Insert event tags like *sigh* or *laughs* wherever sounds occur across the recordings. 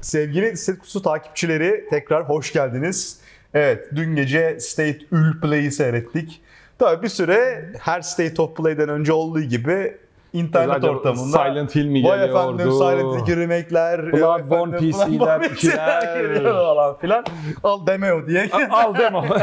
Sevgili Kutusu takipçileri tekrar hoş geldiniz. Evet dün gece State Ül Play'i seyrettik. Tabii bir süre her State of Play'den önce olduğu gibi internet Özellikle ortamında Silent Hill mi Vay geliyordu? efendim Silent Hill remake'ler, Bloodborne PC'ler, geliyor falan filan. Al deme diye. Al demo. *laughs*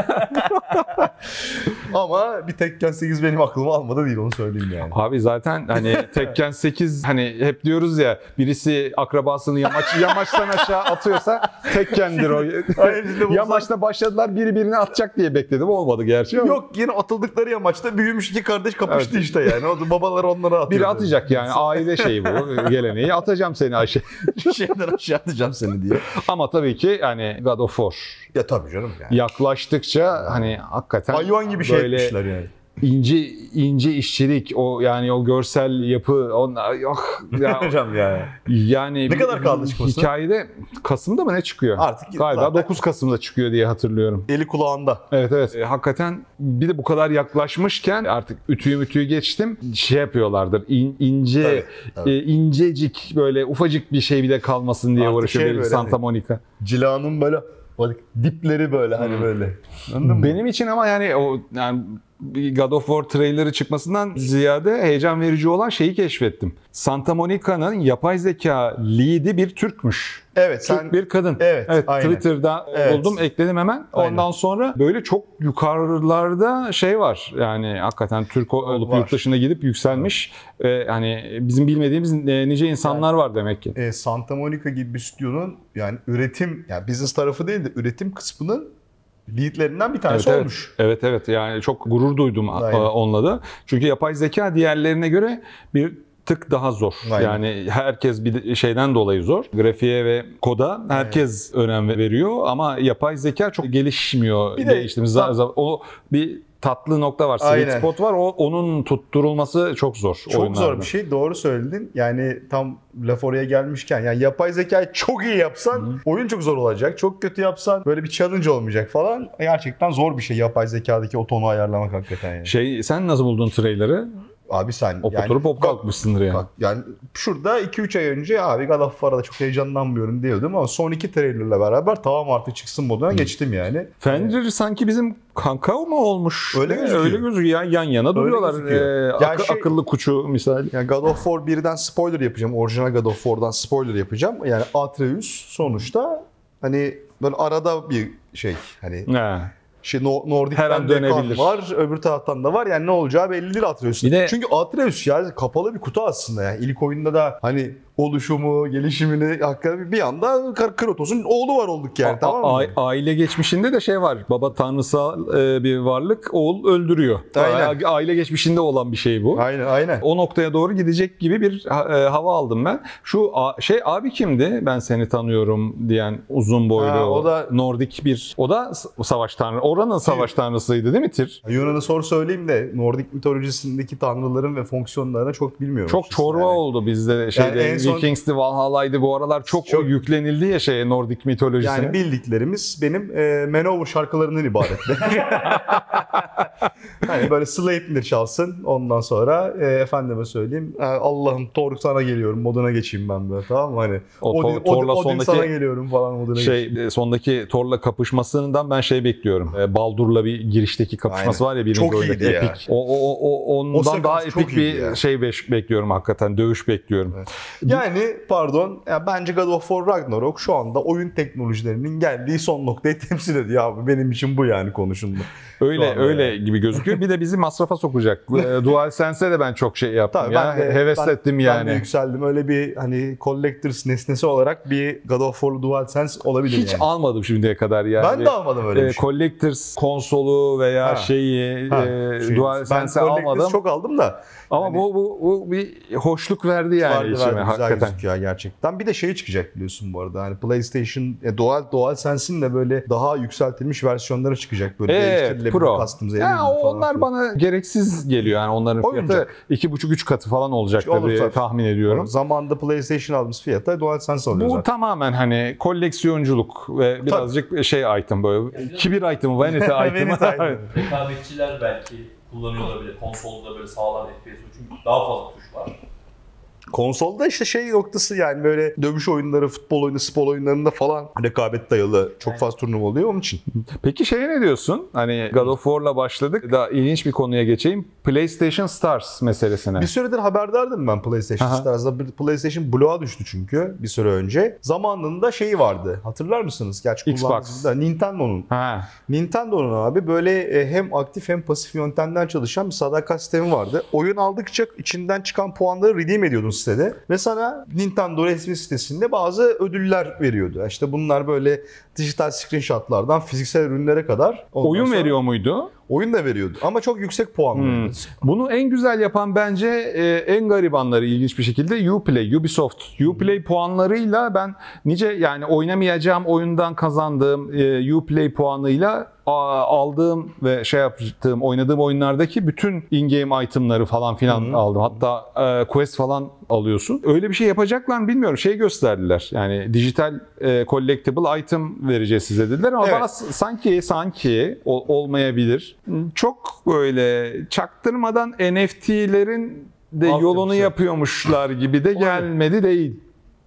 Ama bir Tekken 8 benim aklıma almadı değil onu söyleyeyim yani. Abi zaten hani *laughs* Tekken 8 hani hep diyoruz ya birisi akrabasını yamaç yamaçtan aşağı atıyorsa Tekken'dir o. *laughs* Yamaçta başladılar biri birini atacak diye bekledim olmadı gerçi ama. Yok yine atıldıkları yamaçta büyümüş iki kardeş kapıştı işte yani. O babalar onlara atıyor. Biri atacak yani aile şeyi bu *laughs* geleneği atacağım seni aşağı. *laughs* Şeyden aşağı atacağım seni diye. Ama tabii ki yani God of War Ya tabii canım yani. yaklaştıkça hani hakikaten Hayvan gibi şey böyle etmişler yani. İnce ince işçilik o yani o görsel yapı onlar yok *laughs* ya, Hocam ya. yani Ne kadar kaldı çıkmasına? Hikayede Kasım'da mı ne çıkıyor? Artık Galiba zaten 9 Kasım'da çıkıyor diye hatırlıyorum. eli kulağında. Evet evet. E, hakikaten bir de bu kadar yaklaşmışken artık ütüyü mütüyü geçtim. Şey yapıyorlardır. in- ince Tabii, tabii. e, incecik böyle ufacık bir şey bile kalmasın diye Artık uğraşıyor şey benim böyle Santa hani- Monica. Cilanın böyle dipleri böyle hani böyle. Anladın mı? Benim için ama yani o yani God of War trailerı çıkmasından ziyade heyecan verici olan şeyi keşfettim. Santa Monica'nın yapay zeka lead'i bir Türkmüş. Evet sen Türk bir kadın. Evet, aynen. Twitter'da Evet. buldum, ekledim hemen. Aynen. Ondan sonra böyle çok yukarılarda şey var. Yani hakikaten Türk olup Var. yurt dışına gidip yükselmiş. Ve hani bizim bilmediğimiz nice insanlar var demek ki. e, Santa Monica gibi bir stüdyonun yani üretim yani business tarafı değil de üretim kısmının leadlerinden bir tanesi Evet, olmuş. Evet evet yani çok gurur duydum Aynen. onunla da. Çünkü yapay zeka diğerlerine göre bir tık daha zor. Aynen. Yani herkes bir şeyden dolayı zor. Grafiğe ve koda herkes önem veriyor ama yapay zeka çok gelişmiyor. Bir de Geliştiğimiz tam- zaman- o bir tatlı nokta var. Sweet Aynen. spot var. O onun tutturulması çok zor. Çok zor oyunlarda. bir şey. Doğru söyledin. Yani tam laf oraya gelmişken yani yapay zekayı çok iyi yapsan oyun çok zor olacak. Çok kötü yapsan böyle bir challenge olmayacak falan. Gerçekten zor bir şey yapay zekadaki o tonu ayarlamak hakikaten yani. Şey sen nasıl buldun trailer'ı? Abi sen Hop yani oturup hop kalkmışsındır yani. Bak yani şurada 2-3 ay önce abi God of War'a da çok heyecanlanmıyorum diyordum ama son iki trailerla beraber tamam artık çıksın moduna geçtim yani. Fenrir sanki bizim kanka mı olmuş? Öyle gözüküyor. Öyle gözüküyor. Yan yana duruyorlar. gözüküyor. Ee, Ya akı- şey- akıllı kuçu misal. Yani God of War 1'den spoiler yapacağım. Orijinal God of War'dan spoiler yapacağım. Yani Atreus sonuçta hani böyle arada bir şey hani He. Şey No- Her an dönebilir. var, öbür taraftan da var. Yani ne olacağı belli değil Atreus'un. De- Çünkü Atreus yani kapalı bir kutu aslında yani. İlk oyunda da hani oluşumu, gelişimini hakkında bir anda Kratos'un oğlu var olduk yani A- tamam mı? a- aile geçmişinde de şey var. Baba tanrısal e, bir varlık oğul öldürüyor. Aynen. A- Aile geçmişinde olan bir şey bu. Aynen aynen. O noktaya doğru gidecek gibi bir e, hava aldım ben. Şu a- şey abi kimdi? Ben seni tanıyorum diyen uzun boylu. Ha, o da- Nordik bir. O da savaş tanrı. Oranın savaş tanrısıydı değil mi Tir? Yunan'ı sor söyleyeyim de Nordik mitolojisindeki tanrıların ve fonksiyonlarını çok bilmiyorum. Çok çorba yani. oldu bizde şeyde en son- Vikings'ti, Valhalla'ydı bu aralar çok, Çok- yüklenildi ya şeye Nordik mitolojisine. Yani bildiklerimiz benim e, Manowar şarkılarından ibaretti. *laughs* hani böyle Sleipnir çalsın ondan sonra e, efendime söyleyeyim e, Allah'ım Thor sana geliyorum moduna geçeyim ben böyle tamam mı? Hani O Odin, Thor- Thor'la Odin, sondaki sana geliyorum falan moduna geçeyim. şey e, sondaki Thor'la kapışmasından ben şey bekliyorum. E, Baldur'la bir girişteki kapışması Aynen. var ya birinci Çok oyundaki iyiydi ya. epik. O, o, o, o- ondan sekans daha epik bir ya. şey bekliyorum hakikaten. Dövüş bekliyorum. Yani pardon ya bence God of War Ragnarok şu anda oyun teknolojilerinin geldiği son noktayı *laughs* temsil ediyor abi. Benim için bu yani konuşulma. Öyle öyle yani. gibi gözüküyor. Bir de bizi masrafa sokacak. *laughs* E, DualSense'e de ben çok şey yaptım Tabii ya. ben de, Heves ben- ettim Ben yani. de yükseldim. Öyle bir hani collectors nesnesi olarak bir God of War DualSense olabilir Hiç yani. almadım şimdiye kadar yani. ben de almadım öyle e, bir şey. Collectors konsolu veya Ha. şeyi Ha, e, şey, DualSense'e ben almadım. çok aldım da Ama hani- bu, bu, bu bir hoşluk verdi yani vardı içime verdi, hakikaten. gözüküyor gerçekten. Bir de şey çıkacak biliyorsun bu arada. Hani PlayStation e, Dual DualSense'in de böyle daha yükseltilmiş versiyonları çıkacak böyle Evet, değiştirilebilir, Pro. customize Ya falan onlar filan. bana gereksiz geliyor yani onların fiyatı Oyuncak. iki buçuk üç katı falan olacak Olur tabii tabii. tahmin ediyorum. Zamanında PlayStation aldığımız fiyata DualSense alıyor Bu zaten. tamamen hani koleksiyonculuk ve birazcık şey item böyle kibir item, vanity *laughs* item. Vanity item. Rekabetçiler belki kullanıyor olabilir. Konsolda böyle sağlam FPS çünkü daha fazla tuş var. Konsolda işte şey noktası yani böyle dövüş oyunları, futbol oyunu, spor oyunlarında falan rekabet dayalı çok fazla turnuva oluyor onun için. Peki şeye ne diyorsun? Hani God of War'la başladık. Daha ilginç bir konuya geçeyim. PlayStation Stars meselesine. Bir süredir haberdardım ben PlayStation Aha. Stars'da. PlayStation Blue'a düştü çünkü bir süre önce. Zamanında şeyi vardı. Hatırlar mısınız? Gerçi Xbox. Nintendo'nun. Ha. Nintendo'nun abi böyle e, hem aktif hem pasif yöntemden çalışan bir sadakat sistemi vardı. Oyun aldıkça içinden çıkan puanları redeem ediyordun sitede. Ve sana Nintendo resmi sitesinde bazı ödüller veriyordu. İşte bunlar böyle dijital screenshotlardan fiziksel ürünlere kadar. Ondan Oyun sonra veriyor muydu? Oyun da veriyordu ama çok yüksek puan Hmm. Bunu en güzel yapan bence e, en garibanları ilginç bir şekilde Uplay, Ubisoft. Uplay puanlarıyla ben nice yani oynamayacağım oyundan kazandığım e, Uplay puanıyla aldığım ve şey yaptığım oynadığım oyunlardaki bütün in-game itemları falan filan aldım. Hatta e, quest falan alıyorsun. Öyle bir şey yapacaklar mı bilmiyorum. Şey gösterdiler. Yani dijital e, collectible item vereceğiz size dediler ama Evet. bana sanki sanki ol- olmayabilir. Çok böyle çaktırmadan NFT'lerin de Alt yolunu yapıyormuşlar gibi de gelmedi değil.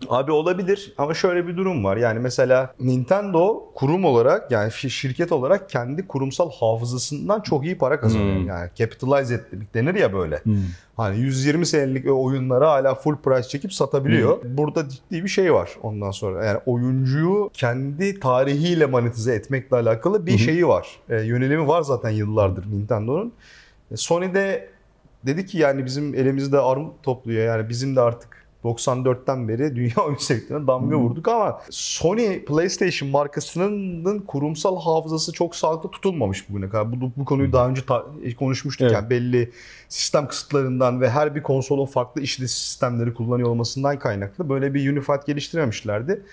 Abi olabilir ama şöyle bir durum var. Yani mesela Nintendo kurum olarak yani şi- şirket olarak kendi kurumsal hafızasından çok iyi para kazanıyor. Hmm. Yani capitalize ettik denir ya böyle. Hani 120 senelik oyunları hala full price çekip satabiliyor. Burada ciddi bir şey var ondan sonra. Yani oyuncuyu kendi tarihiyle monetize etmekle alakalı bir şeyi var. E, yönelimi var zaten yıllardır Nintendo'nun. E, Sony'de dedi ki yani bizim elimizde armut topluyor. Yani bizim de artık 94'ten beri dünya *laughs* oyun sektörüne damga vurduk ama Sony PlayStation markasının kurumsal hafızası çok sağlıklı tutulmamış bugüne kadar. Bu, bu konuyu daha önce ta- konuşmuştuk. Evet. Yani belli sistem kısıtlarından ve her bir konsolun farklı işletici sistemleri kullanıyor olmasından kaynaklı böyle bir unified geliştirememişlerdi.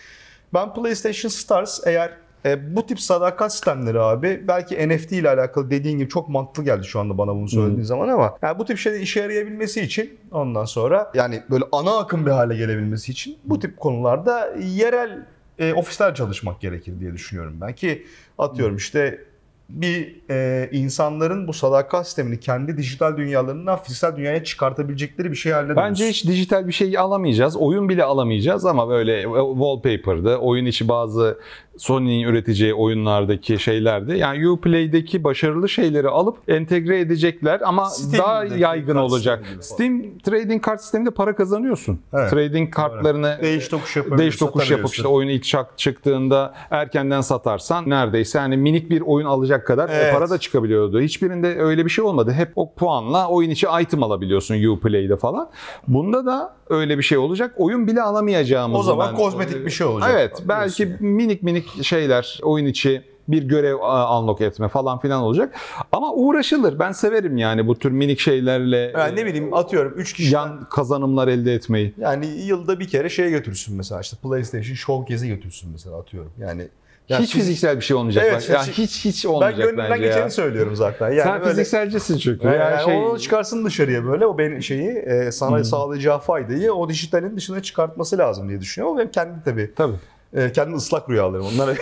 Ben PlayStation Stars eğer e, bu tip sadakat sistemleri abi belki NFT ile alakalı dediğin gibi çok mantıklı geldi şu anda bana bunu söylediğin zaman ama yani bu tip şeyler işe yarayabilmesi için ondan sonra yani böyle ana akım bir hale gelebilmesi için bu tip konularda yerel e, ofisler çalışmak gerekir diye düşünüyorum ben ki atıyorum işte bir e, insanların bu sadakat sistemini kendi dijital dünyalarından fiziksel dünyaya çıkartabilecekleri bir şey haline Bence hiç dijital bir şey alamayacağız. Oyun bile alamayacağız ama böyle wallpaper'da, oyun içi bazı Sony'nin üreteceği oyunlardaki şeylerde yani Uplay'deki başarılı şeyleri alıp entegre edecekler ama Steam'deki daha yaygın olacak. Steam trading kart sisteminde para kazanıyorsun. Evet. Trading kartlarını Değiş tokuş yapabiliyorsun, değiş tokuş yapıp işte oyunu ilk çak- çıktığında erkenden satarsan neredeyse yani minik bir oyun alacak kadar Evet. para da çıkabiliyordu. Hiçbirinde öyle bir şey olmadı. Hep o puanla oyun içi item alabiliyorsun Uplay'de falan. Bunda da öyle bir şey olacak. Oyun bile alamayacağımızı O zaman ben- kozmetik bir şey olacak. Evet, belki Diyorsun minik minik şeyler oyun içi bir görev unlock etme falan filan olacak. Ama uğraşılır. Ben severim yani bu tür minik şeylerle Yani ne bileyim atıyorum 3 kişi yan kazanımlar elde etmeyi. yani yılda bir kere şeye götürsün mesela işte PlayStation Showcase'e götürsün mesela atıyorum. Yani ya hiç fizik- fiziksel bir şey olmayacak. Evet, bak. Ya hiç- hiç hiç ben olmayacak gönlümden bence geçeni ya. söylüyorum zaten. Yani Sen böyle- fizikselcisin çünkü. Yani, Yani şey- onu çıkarsın dışarıya böyle o benim şeyi e, sana sağlayacağı faydayı o dijitalin dışına çıkartması lazım diye düşünüyorum. Ama benim kendi tabii Tabii. E, kendi ıslak rüyalarım onlar.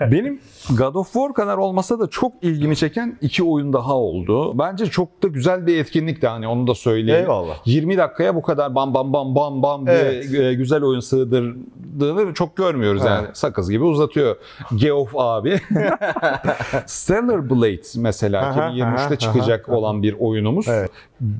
*laughs* Benim God of War kadar olmasa da çok ilgimi çeken iki oyun daha oldu. Bence çok da güzel bir etkinlikti hani onu da söyleyeyim. Eyvallah. 20 dakikaya bu kadar bam bam bam bam bam diye Evet. e, güzel oyun sığdırdığını çok görmüyoruz Evet. yani. Sakız gibi uzatıyor Geoff abi. *laughs* *laughs* Stellar Blade mesela Aha, 2023'te aha, çıkacak olan bir oyunumuz. Evet.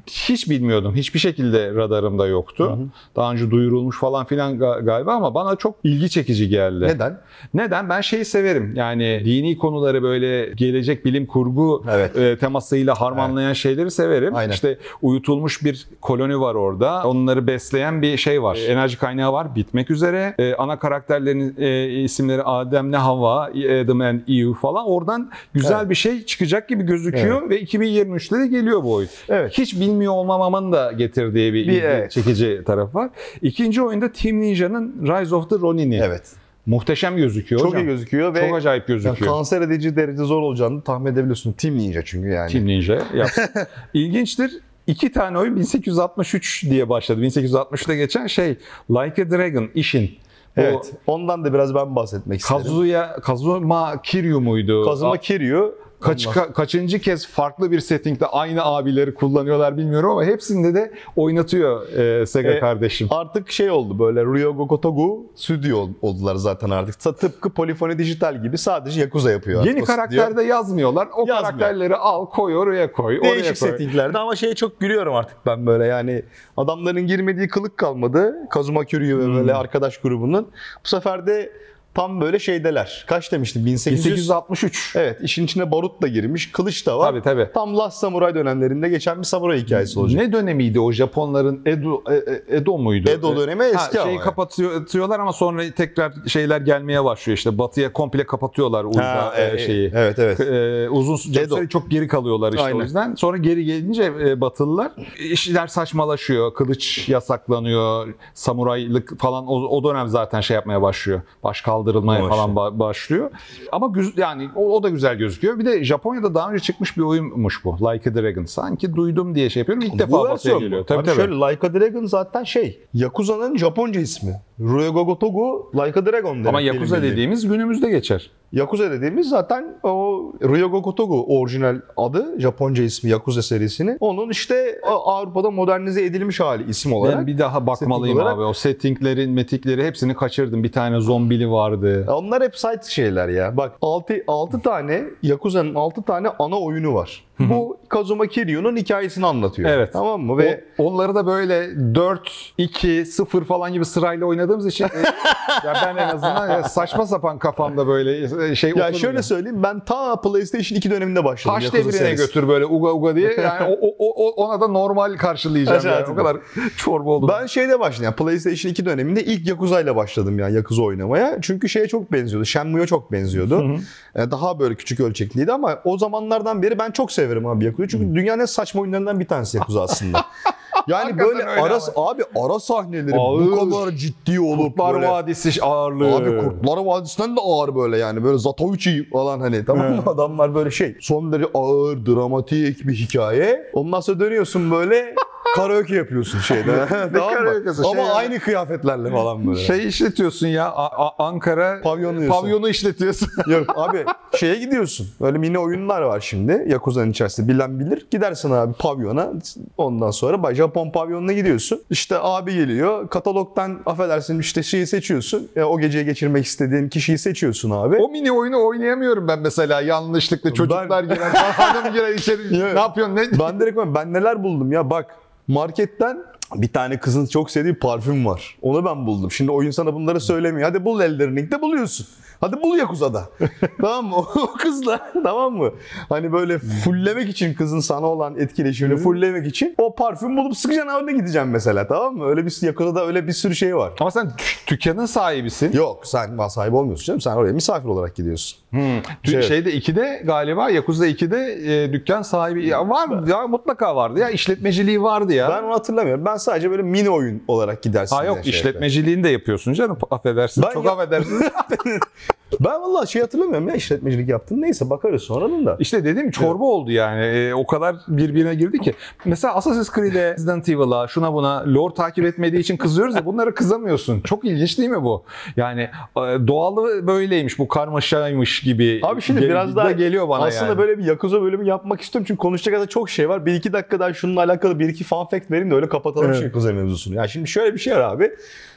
Hiç bilmiyordum. Hiçbir şekilde radarımda yoktu. Daha önce duyurulmuş falan filan ga- galiba ama bana çok ilgi çekici geldi. Neden? Neden? Ben şeyi severim. Yani dini konuları böyle gelecek bilim kurgu Evet. e, temasıyla harmanlayan şeyleri severim. Aynen. İşte uyutulmuş bir koloni var orada. Onları besleyen bir şey var. Enerji kaynağı var. Bitmek üzere. E, ana karakterlerin e, isimleri Adem'le Hava, Adam and Eve falan. Oradan güzel Evet. bir şey çıkacak gibi gözüküyor ve 2023'te de geliyor bu oyun. Evet. Hiç bilmiyor olmamamın da getirdiği bir, Bir- ilgi evet. çekici taraf var. İkinci oyunda Team Ninja'nın Rise of the Ronin'i. Evet. Muhteşem gözüküyor Çok hocam. iyi gözüküyor ve Çok acayip yani gözüküyor. kanser edici derece zor olacağını tahmin edebiliyorsun. Team Ninja çünkü yani. Team Ninja yapsın. *laughs* İlginçtir. İki tane oyun 1863 diye başladı. 1860'da geçen şey Like a Dragon, işin. Evet. Ondan da biraz ben bahsetmek isterim. Kazuya, Kazuma Kiryu muydu? Kazuma Kiryu kaç ka- kaçıncı kez farklı bir settingde aynı abileri kullanıyorlar bilmiyorum ama hepsinde de oynatıyor e, Sega E, kardeşim. Artık şey oldu böyle Ryogo Gotoku stüdyo oldular zaten artık. Tıpkı Polyphony Digital gibi sadece Yakuza yapıyor. Yeni o stüdyo. karakter de yazmıyorlar. O Yazmıyor. karakterleri al koy oraya koy. oraya Değişik koy. settinglerde ama şeye çok gülüyorum artık ben böyle yani adamların girmediği kılık kalmadı. Kazuma Kiryu ve böyle arkadaş grubunun. Bu sefer de tam böyle şeydeler. Kaç demiştim? 1800. 1863. Evet işin içine barut da girmiş. Kılıç da var. Tabii tabii. Tam Last Samurai dönemlerinde geçen bir samuray hikayesi olacak. Ne dönemiydi o Japonların Edo e- e- Edo muydu? Edo dönemi eski ha, şeyi ama kapatıyorlar ama sonra tekrar şeyler gelmeye başlıyor işte batıya komple kapatıyorlar Urza Ha, e, e- şeyi. Evet evet. E, uzun süre çok geri kalıyorlar işte Aynen. o yüzden. Sonra geri gelince e, Batılılar işler saçmalaşıyor. Kılıç yasaklanıyor. Samuraylık falan o, o dönem zaten şey yapmaya başlıyor. Baş kaldırılmaya Başlıyor. falan ba- başlıyor. Ama güz- yani o, o da güzel gözüküyor. Bir de Japonya'da daha önce çıkmış bir oyunmuş bu. Like a Dragon. Sanki duydum diye şey yapıyorum. İlk defa Bu batıya versiyon geliyor. Tabii Abi tabii. şöyle Like a Dragon zaten şey Yakuza'nın Japonca ismi. Ryogo Gotoku Like a Dragon demek. Ama Yakuza dediğimiz günümüzde geçer. Yakuza dediğimiz zaten o Ryogo Gotoku orijinal adı Japonca ismi Yakuza serisinin. Onun işte Avrupa'da modernize edilmiş hali isim olarak. Ben bir daha bakmalıyım olarak- abi. O settinglerin, metikleri hepsini kaçırdım. Bir tane zombili vardı. Onlar hep site şeyler ya. Bak 6 6 tane Yakuza'nın 6 tane ana oyunu var. Bu Kazuma Kiryu'nun hikayesini anlatıyor. Evet. Tamam mı? Ve O- onları da böyle 4, 2, 0 falan gibi sırayla oynadığımız için *laughs* ya ben en azından ya saçma sapan kafamda böyle e, şey ya şöyle söyleyeyim ben ta PlayStation 2 döneminde başladım. Taş devrine serisi. götür böyle uga uga diye. Yani o, o, o- ona da normal karşılayacağım. Yani. O kadar çorba oldum. Ben şeyde başladım. Yani PlayStation 2 döneminde ilk Yakuza ile başladım yani Yakuza oynamaya. Çünkü şeye çok benziyordu. Shenmue'ya çok benziyordu. Ee, Daha böyle küçük ölçekliydi ama o zamanlardan beri ben çok severim abi Yakuza. Çünkü dünyanın en saçma oyunlarından bir tanesi Yakuza aslında. *laughs* *laughs* Yani böyle öyle ara, ama. abi ara sahneleri Ağır. bu kadar ciddi olup Kurtlar böyle. Vadisi ağırlığı. Abi Kurtlar Vadisi'nden de ağır böyle yani böyle Zatoichi falan hani tamam mı adamlar böyle şey son derece ağır dramatik bir hikaye. Ondan sonra dönüyorsun böyle karaoke yapıyorsun şeyde. *laughs* tamam mı? karaoke'si? Ama Şey yani- aynı kıyafetlerle falan böyle. Şey işletiyorsun ya A- A- Ankara Pavyonu pavyonu işletiyorsun. *laughs* Yok abi şeye gidiyorsun. Böyle mini oyunlar var şimdi. Yakuza'nın içerisinde bilen bilir. Gidersin abi pavyona. Ondan sonra Japon pavyonuna gidiyorsun. İşte abi geliyor. Katalogdan affedersin işte şeyi seçiyorsun. Ya, o geceyi geçirmek istediğin kişiyi seçiyorsun abi. O mini oyunu oynayamıyorum ben mesela yanlışlıkla çocuklar girer, hanım girer içeri *laughs* ne yapıyorsun ne? Ben direkt ben neler buldum ya bak marketten bir tane kızın çok sevdiği parfüm var. Onu ben buldum. Şimdi oyun sana bunları söylemiyor. Hadi bul Elden Ring'de buluyorsun. Hadi bul Yakuza'da. *laughs* tamam mı? *laughs* O kızla tamam mı? Hani böyle fulllemek için kızın sana olan etkileşimini fulllemek için o parfüm bulup sıkacaksın önüne gideceğim mesela tamam mı? Öyle bir Yakuza'da öyle bir sürü şey var. Ama sen dükkanın sahibisin. Yok sen sahibi olmuyorsun canım. Sen oraya misafir olarak gidiyorsun. Tü- Şey- Şeyde 2'de galiba Yakuza 2'de e, dükkan sahibi ya var ya mutlaka vardı ya işletmeciliği vardı ya. Ben onu hatırlamıyorum. Ben sadece böyle mini oyun olarak gidersin. ha yok şey işletmeciliğini de yapıyorsun canım affedersin. Ben Çok ya- affedersin. *laughs* Ben vallahi şey hatırlamıyorum ya işletmecilik yaptım. Neyse bakarız sonradan da. İşte dediğim çorba oldu yani. E, o kadar birbirine girdi ki. Mesela Assassin's Creed'e, Resident Evil'a, şuna buna lore takip etmediği için kızıyoruz ya bunlara kızamıyorsun. Çok ilginç değil mi bu? Yani e, doğalı böyleymiş bu karmaşaymış gibi. Abi şimdi Gel- biraz da daha geliyor bana aslında yani. böyle bir Yakuza bölümü yapmak istiyorum çünkü konuşacak kadar çok şey var. Bir iki dakika daha şununla alakalı bir iki fun fact vereyim de öyle kapatalım Evet. şu Yakuza mevzusunu. Yani şimdi şöyle bir şey var abi.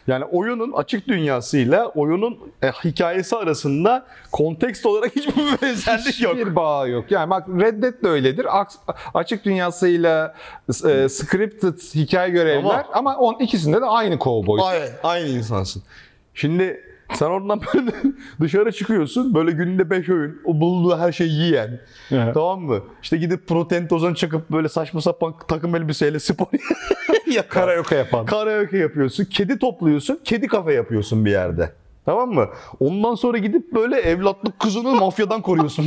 Yani oyunun açık dünyasıyla oyunun e, hikayesi arasında kontekst olarak *laughs* hiçbir benzerlik yok. Bir bağ yok. Yani bak Red Dead de öyledir. Açık dünyasıyla e, scripted hikaye görevler ama, on ikisinde de aynı kovboy. Aynen, aynı insansın. Şimdi sen oradan böyle *laughs* dışarı çıkıyorsun. Böyle günde 5 öğün o bulduğu her şeyi yiyen. Evet. Tamam mı? İşte gidip protein tozunu çakıp böyle saçma sapan takım elbiseyle spor *laughs* yapan. Karaoke yapan. Karaoke yapıyorsun. Kedi topluyorsun. Kedi kafe yapıyorsun bir yerde. Tamam mı? Ondan sonra gidip böyle evlatlık kızını mafyadan koruyorsun.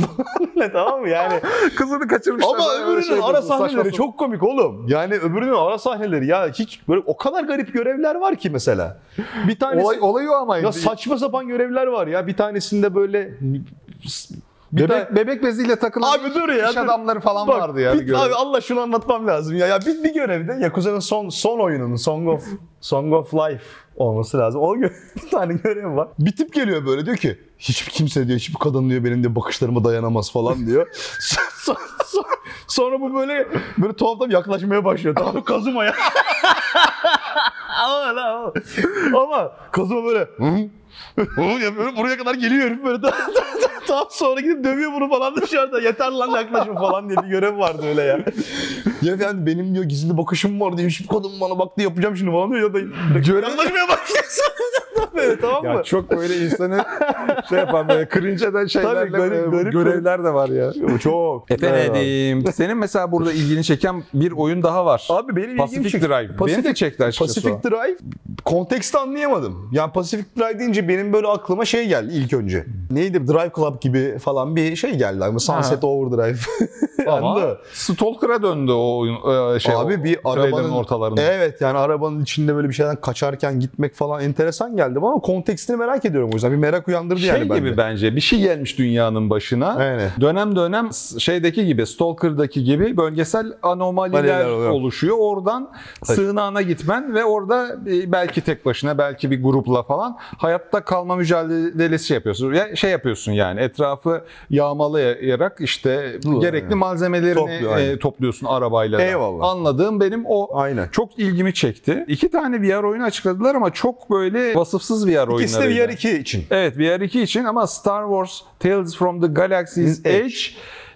ne *laughs* tamam mı? Yani Kızını kaçırmışlar. ama öbürünün şey ara sahneleri sapan. çok komik oğlum. Yani öbürünün ara sahneleri ya hiç böyle o kadar garip görevler var ki mesela. Bir tanesi Olay, olayı o ama. ya saçma sapan görevler var ya. Bir tanesinde böyle Bir Bebek- de bebek beziyle takılan Abi dur ya, iş dur. adamları falan Bak, vardı ya. bir- görev. abi Allah şunu anlatmam lazım ya. Ya bir, bir görevde Yakuza'nın son son oyununun Song of Song of Life olması lazım. O *laughs* bir tane görev var. Bir tip geliyor böyle diyor ki hiçbir kimse diyor hiçbir kadın diyor benim de bakışlarıma dayanamaz falan diyor. *laughs* So- so- so- sonra bu böyle böyle tuhaftan yaklaşmaya başlıyor. Tamam Kazuma'ya. ama, *laughs* ama, ama Kazuma böyle hı? *laughs* Hı yapıyor. Buraya kadar geliyor herif böyle. *laughs* Daha, daha, daha sonra gidip dövüyor bunu falan dışarıda. Yeter lan yaklaşım falan diye bir görev vardı öyle ya. *laughs* ya yani benim diyor gizli bakışım var diyor. Hiçbir kadın bana baktı yapacağım şimdi falan diyor. Ya da yaklaşmaya başlıyorsun. böyle tamam mı? Ya çok böyle insanı şey yapan böyle cringe eden şeylerle garip- e, garip- görevler de var ya. Çok. Efendim, senin mesela burada ilgini çeken bir oyun daha var. Abi benim ilgimi Pacific çekti. Drive. Beni de çekti açıkçası Pacific Drive konteksti anlayamadım. Yani Pacific Drive deyince benim böyle aklıma şey geldi ilk önce. Neydi Drive Club gibi falan bir şey geldi. *laughs* Ama Sunset Overdrive. Ama? Stalker'a döndü o oyun e, şey. Abi bir arabanın ortalarında. Evet yani arabanın içinde böyle bir şeyden kaçarken gitmek falan enteresan geldi bana ama kontekstini merak ediyorum o yüzden. Bir merak uyandırdı şey yani bende. gibi bence bir şey gelmiş dünyanın başına. Aynen. Dönem dönem şeydeki gibi Stalker'daki gibi bölgesel anomaliler oluşuyor. Oradan Tabii. sığınağına gitmen ve orada e, belki tek başına belki bir grupla falan hayatta kalma mücadelesi yapıyorsun. Ya şey yapıyorsun yani etrafı yağmalayarak işte Doğru, gerekli aynen. malzemelerini Topluyor, aynen. e, topluyorsun arabayla. da. Eyvallah. Anladığım benim o Aynen. çok ilgimi çekti. İki tane VR oyunu açıkladılar ama çok böyle vasıfsız VR oyunları. İkisi de VR2 için. Evet VR2 için ama Star Wars Tales from the Galaxy's Edge.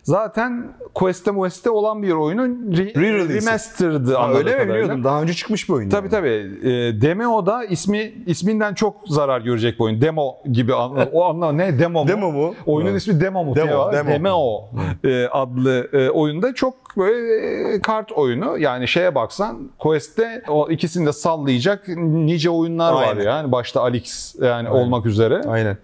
Zaten Quest'te Quest'te olan bir oyunun re- Re-release'i. remastered'ı Ha, anladığım öyle mi kadarıyla. biliyordum. Daha önce çıkmış bir oyun. Tabii tabii. E, Demo'da ismi isminden çok zarar görecek bu oyun. Demo gibi anla, o anla ne demo mu? Demo mu? Oyunun Evet. ismi Demo mu? Demo, Demo, Demo. Demo e, adlı e, oyunda çok böyle e, kart oyunu. Yani şeye baksan Quest'te o ikisini de sallayacak nice oyunlar var Aynen. yani. Başta Alex yani Aynen. olmak üzere. Aynen.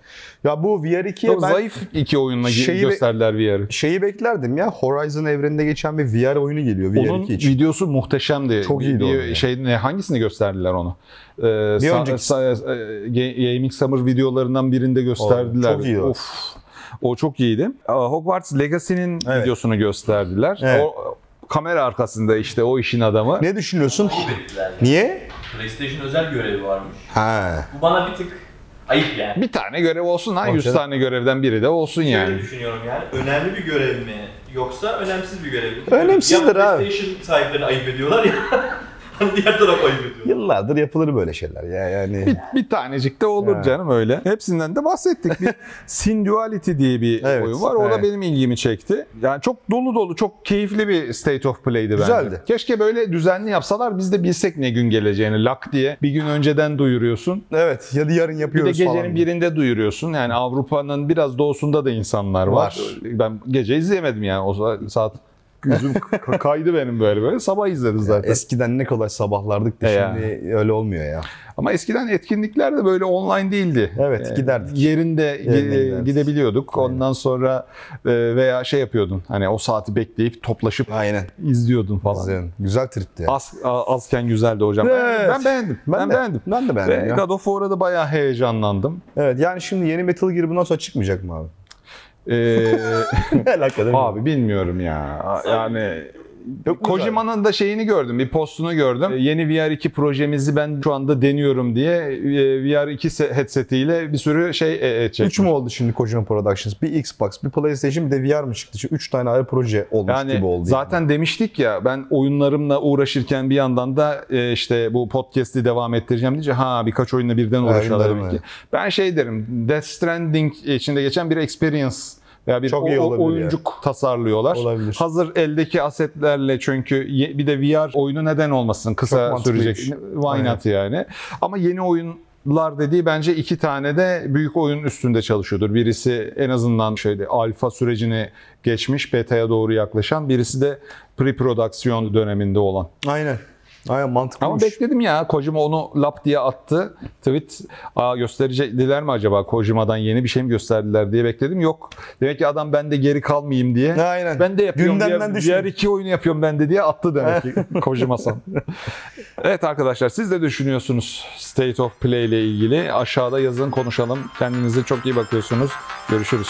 Ya bu VR2'ye Çok ben zayıf iki oyunla Şeyi gösterdiler VR'ı. şeyi beklerdim ya. Horizon evreninde geçen bir VR oyunu geliyor VR2 Onun için. videosu muhteşemdi. Çok iyiydi Bir- bir yani. Şey, ne, hangisini gösterdiler onu? Ee, sa- önceki- sa- e, Ga- Gaming Summer videolarından birinde gösterdiler. çok iyiydi o. Of. O çok iyiydi. Hogwarts Legacy'nin Evet. videosunu gösterdiler. Evet. O kamera arkasında işte o işin adamı. Ne düşünüyorsun? Niye? PlayStation özel görevi varmış. Ha. Bu bana bir tık ayıp yani. Bir tane görev olsun lan. Bak 100 canım. tane görevden biri de olsun Şöyle yani. düşünüyorum yani. Önemli bir görev mi yoksa önemsiz bir görev mi? Önemsizdir ya abi. PlayStation sahiplerini ayıp ediyorlar ya. *laughs* hani *laughs* diğer taraf ayıp ediyor. Yıllardır yapılır böyle şeyler ya yani. Bir, bir tanecik de olur Ha. canım öyle. Hepsinden de bahsettik. Bir *laughs* Sin Duality diye bir Evet, oyun var. O da evet. benim ilgimi çekti. Yani çok dolu dolu, çok keyifli bir State of Play'di bence. Güzeldi. Keşke böyle düzenli yapsalar biz de bilsek ne gün geleceğini. Lak diye bir gün önceden duyuruyorsun. Evet ya da yarın Bir de yapıyoruz gecenin falan. birinde duyuruyorsun. Yani Avrupa'nın biraz doğusunda da insanlar var. Var. Ben gece izleyemedim yani o sa- saat. Gözüm kaydı benim böyle böyle. Sabah izledim zaten. Eskiden ne kolay sabahlardık da E ya. şimdi öyle olmuyor ya. Ama eskiden etkinlikler de böyle online değildi. Evet, Ee, giderdik. Yerinde Yerine giderdik. gidebiliyorduk. Ondan sonra e, veya şey yapıyordun. Hani o saati bekleyip toplaşıp Aynen. izliyordun falan. Güzel, güzel tripti. ya. Az, azken güzeldi hocam. Ben- Evet. Ben, beğendim. Ben, Ben de- beğendim. ben de beğendim Ve ya. God of War'a da bayağı heyecanlandım. Evet yani şimdi yeni Metal Gear bundan sonra çıkmayacak mı abi? Ee, *laughs* abi bilmiyorum ya. Yani Mu Kojima'nın da şeyini gördüm, bir postunu gördüm. Ee, Yeni VR2 projemizi ben şu anda deniyorum diye e, VR2 se- headsetiyle bir sürü şey e, e, çekmiş. 3 mü oldu şimdi Kojima Productions? Bir Xbox, bir PlayStation, bir de VR mı çıktı? Şimdi 3 tane ayrı proje olmuş Yani gibi oldu. zaten demiştik ya ben oyunlarımla uğraşırken bir yandan da e, işte bu podcast'i devam ettireceğim deyince ha birkaç oyunla birden ki. Ben şey derim Death Stranding içinde geçen bir experience veya bir Çok o- oyuncuk tasarlıyorlar. Olabilir. Hazır eldeki asetlerle çünkü bir de VR oyunu neden olmasın kısa sürecek. Why not yani. Ama yeni oyunlar dediği bence iki tane de büyük oyun üstünde çalışıyordur. Birisi en azından şöyle alfa sürecini geçmiş, beta'ya doğru yaklaşan. Birisi de pre-prodüksiyon döneminde olan. Aynen. Aynen mantıklı. Ama bekledim ya Kojima onu lap diye attı. Tweet Aa, gösterecekler mi acaba Kojima'dan yeni bir şey mi gösterdiler diye bekledim. Yok. Demek ki adam ben de geri kalmayayım diye. Aynen. Ben de yapıyorum. Gündemden diğer, düşmüyor. diğer iki oyunu yapıyorum ben de diye attı demek ki *laughs* Kojima-san. evet arkadaşlar siz de düşünüyorsunuz State of Play ile ilgili. Aşağıda yazın konuşalım. Kendinize çok iyi bakıyorsunuz. Görüşürüz.